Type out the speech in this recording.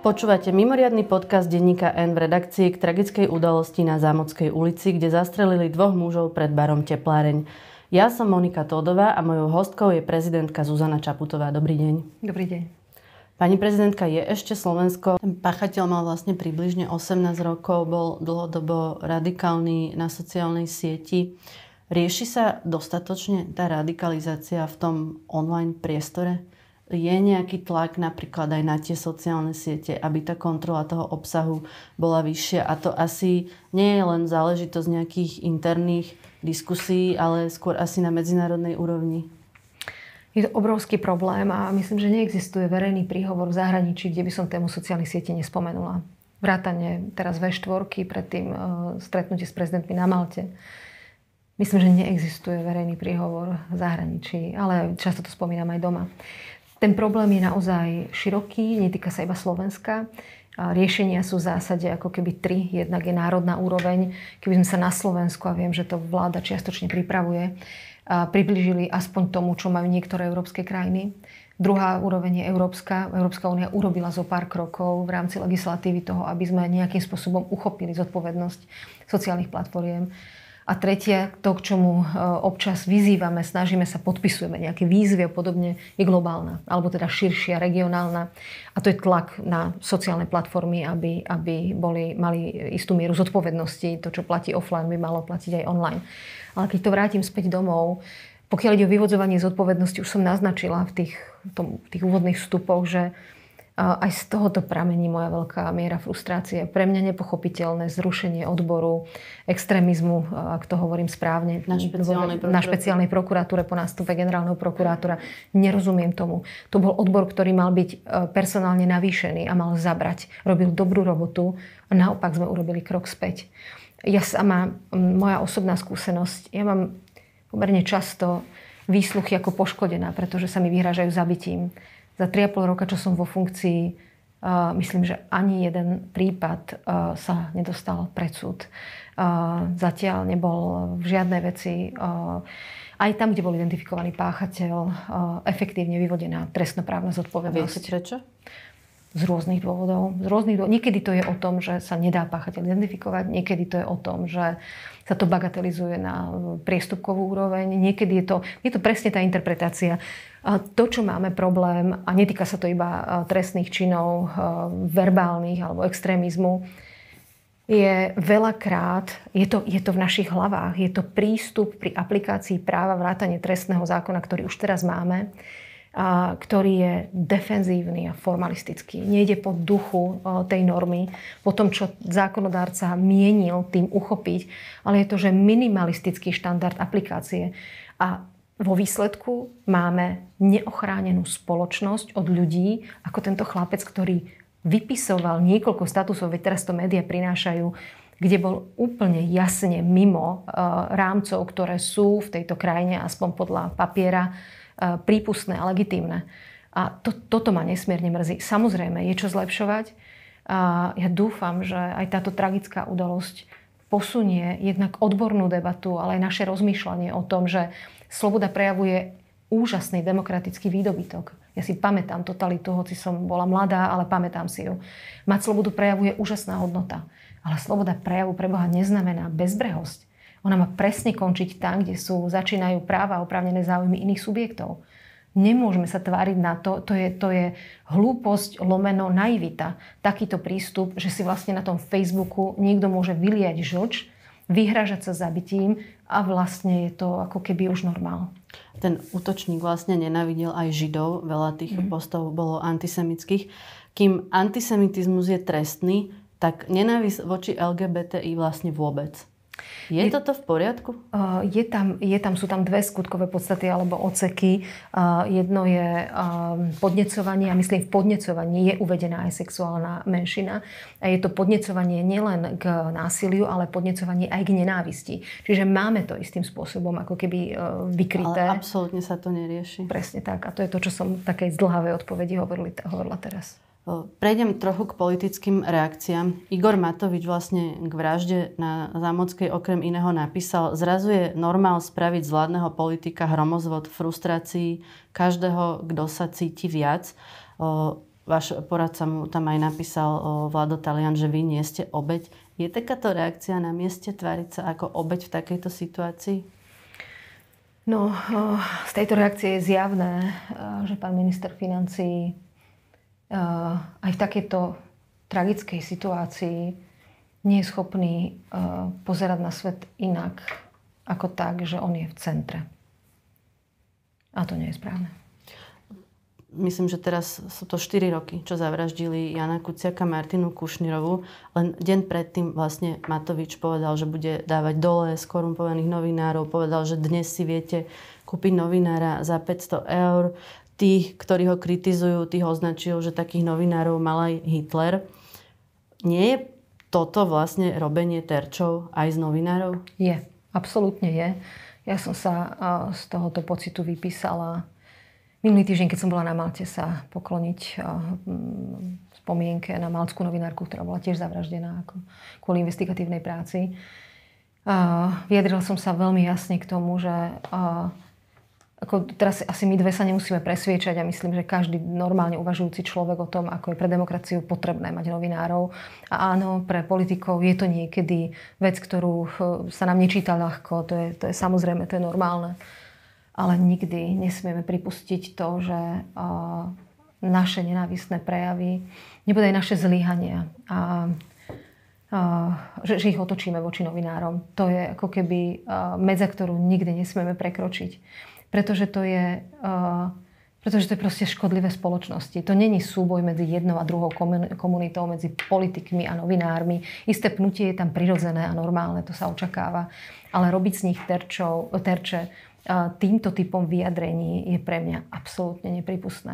Počúvate mimoriadny podcast denníka N v redakcii k tragickej udalosti na Zámodskej ulici, kde zastrelili dvoch mužov pred barom Tepláreň. Ja som Monika Tódová a mojou hostkou je prezidentka Zuzana Čaputová. Dobrý deň. Dobrý deň. Pani prezidentka, je ešte Slovensko. Ten pachateľ mal vlastne približne 18 rokov, bol dlhodobo radikálny na sociálnej sieti. Rieši sa dostatočne tá radikalizácia v tom online priestore? Je nejaký tlak napríklad aj na tie sociálne siete, aby tá kontrola toho obsahu bola vyššia. A to asi nie je len záležitosť nejakých interných diskusí, ale skôr asi na medzinárodnej úrovni. Je to obrovský problém a myslím, že neexistuje verejný príhovor v zahraničí, kde by som tému sociálnych sietí nespomenula. Vrátane teraz V4, predtým uh, stretnutie s prezidentmi na Malte. Myslím, že neexistuje verejný príhovor v zahraničí, ale často to spomínam aj doma. Ten problém je naozaj široký, netýka sa iba Slovenska. Riešenia sú v zásade ako keby tri. Jednak je národná úroveň. Keby sme sa na Slovensku, a viem, že to vláda čiastočne pripravuje, približili aspoň tomu, čo majú niektoré európske krajiny. Druhá úroveň je európska. Európska únia urobila zo pár krokov v rámci legislatívy toho, aby sme nejakým spôsobom uchopili zodpovednosť sociálnych platformiem. A tretie, to, k čomu e, občas vyzývame, snažíme sa, podpisujeme nejaké výzvy a podobne, je globálna, alebo teda širšia, regionálna. A to je tlak na sociálne platformy, aby, aby boli, mali istú mieru zodpovednosti. To, čo platí offline, by malo platiť aj online. Ale keď to vrátim späť domov, pokiaľ ide o vyvodzovanie zodpovednosti, už som naznačila v tých, tom, v tých úvodných vstupoch, že aj z tohoto pramení moja veľká miera frustrácie. Pre mňa nepochopiteľné zrušenie odboru extrémizmu, ak to hovorím správne, na špeciálnej, prokuratúre. na špeciálnej prokuratúre po nástupe generálneho prokurátora. Nerozumiem tomu. To bol odbor, ktorý mal byť e, personálne navýšený a mal zabrať. Robil dobrú robotu a naopak sme urobili krok späť. Ja sama, moja osobná skúsenosť, ja mám pomerne často výsluchy ako poškodená, pretože sa mi vyhrážajú zabitím za 3,5 roka, čo som vo funkcii, uh, myslím, že ani jeden prípad uh, sa nedostal pred súd. Uh, zatiaľ nebol v žiadnej veci aj tam, kde bol identifikovaný páchateľ, efektívne vyvodená trestnoprávna zodpovednosť. Viete prečo? Z rôznych dôvodov. Z rôznych dôvodov. Niekedy to je o tom, že sa nedá páchateľ identifikovať, niekedy to je o tom, že sa to bagatelizuje na priestupkovú úroveň, niekedy je to, je to presne tá interpretácia. To, čo máme problém, a netýka sa to iba trestných činov, verbálnych alebo extrémizmu, je veľakrát, je to, je to v našich hlavách, je to prístup pri aplikácii práva vrátane trestného zákona, ktorý už teraz máme, ktorý je defenzívny a formalistický. Nejde po duchu tej normy, po tom, čo zákonodárca mienil tým uchopiť, ale je to, že minimalistický štandard aplikácie. A vo výsledku máme neochránenú spoločnosť od ľudí, ako tento chlapec, ktorý vypisoval niekoľko statusov, veď teraz to médiá prinášajú, kde bol úplne jasne mimo uh, rámcov, ktoré sú v tejto krajine, aspoň podľa papiera, prípustné a legitímne. A to, toto ma nesmierne mrzí. Samozrejme, je čo zlepšovať. A ja dúfam, že aj táto tragická udalosť posunie jednak odbornú debatu, ale aj naše rozmýšľanie o tom, že sloboda prejavuje úžasný demokratický výdobytok. Ja si pamätám totalitu, hoci som bola mladá, ale pamätám si ju. Mať slobodu prejavuje úžasná hodnota. Ale sloboda prejavu pre Boha neznamená bezbrehosť. Ona má presne končiť tam, kde sú, začínajú práva a oprávnené záujmy iných subjektov. Nemôžeme sa tváriť na to, to je, to je hlúposť, lomeno, naivita. Takýto prístup, že si vlastne na tom Facebooku niekto môže vyliať žlč, vyhražať sa zabitím a vlastne je to ako keby už normál. Ten útočník vlastne nenavidel aj Židov, veľa tých mm. postov bolo antisemických. Kým antisemitizmus je trestný, tak nenávisť voči LGBTI vlastne vôbec. Je, je toto v poriadku? Uh, je tam, je tam, sú tam dve skutkové podstaty alebo oceky. Uh, jedno je uh, podnecovanie a myslím v podnecovaní je uvedená aj sexuálna menšina. A je to podnecovanie nielen k násiliu, ale podnecovanie aj k nenávisti. Čiže máme to istým spôsobom ako keby vykryté. Ale absolútne sa to nerieši. Presne tak. A to je to, čo som v takej zdlhavej odpovedi hovorila, hovorila teraz. Prejdem trochu k politickým reakciám. Igor Matovič vlastne k vražde na Zámodskej okrem iného napísal Zrazuje normál spraviť z vládneho politika hromozvod frustrácií každého, kto sa cíti viac. váš poradca mu tam aj napísal Vlado Talian, že vy nie ste obeď. Je takáto reakcia na mieste tváriť sa ako obeď v takejto situácii? No, z tejto reakcie je zjavné, že pán minister financí aj v takejto tragickej situácii nie je schopný pozerať na svet inak ako tak, že on je v centre. A to nie je správne myslím, že teraz sú to 4 roky, čo zavraždili Jana Kuciaka Martinu Kušnirovu. Len deň predtým vlastne Matovič povedal, že bude dávať dole skorumpovaných novinárov. Povedal, že dnes si viete kúpiť novinára za 500 eur. Tých, ktorí ho kritizujú, tých označil, že takých novinárov mal aj Hitler. Nie je toto vlastne robenie terčov aj z novinárov? Je, absolútne je. Ja som sa z tohoto pocitu vypísala Minulý týždeň, keď som bola na Malte sa pokloniť mm, spomienke na malckú novinárku, ktorá bola tiež zavraždená ako kvôli investigatívnej práci. Vyjadrila som sa veľmi jasne k tomu, že ako teraz asi my dve sa nemusíme presviečať a myslím, že každý normálne uvažujúci človek o tom, ako je pre demokraciu potrebné mať novinárov. A áno, pre politikov je to niekedy vec, ktorú eh, sa nám nečíta ľahko, to je, to je samozrejme, to je normálne ale nikdy nesmieme pripustiť to, že naše nenávistné prejavy, nebude aj naše zlyhania a, a že, že ich otočíme voči novinárom. To je ako keby medza, ktorú nikdy nesmieme prekročiť. Pretože to je, pretože to je proste škodlivé spoločnosti. To není súboj medzi jednou a druhou komunitou, medzi politikmi a novinármi. Isté pnutie je tam prirodzené a normálne, to sa očakáva. Ale robiť z nich terčov, terče týmto typom vyjadrení je pre mňa absolútne nepripustné.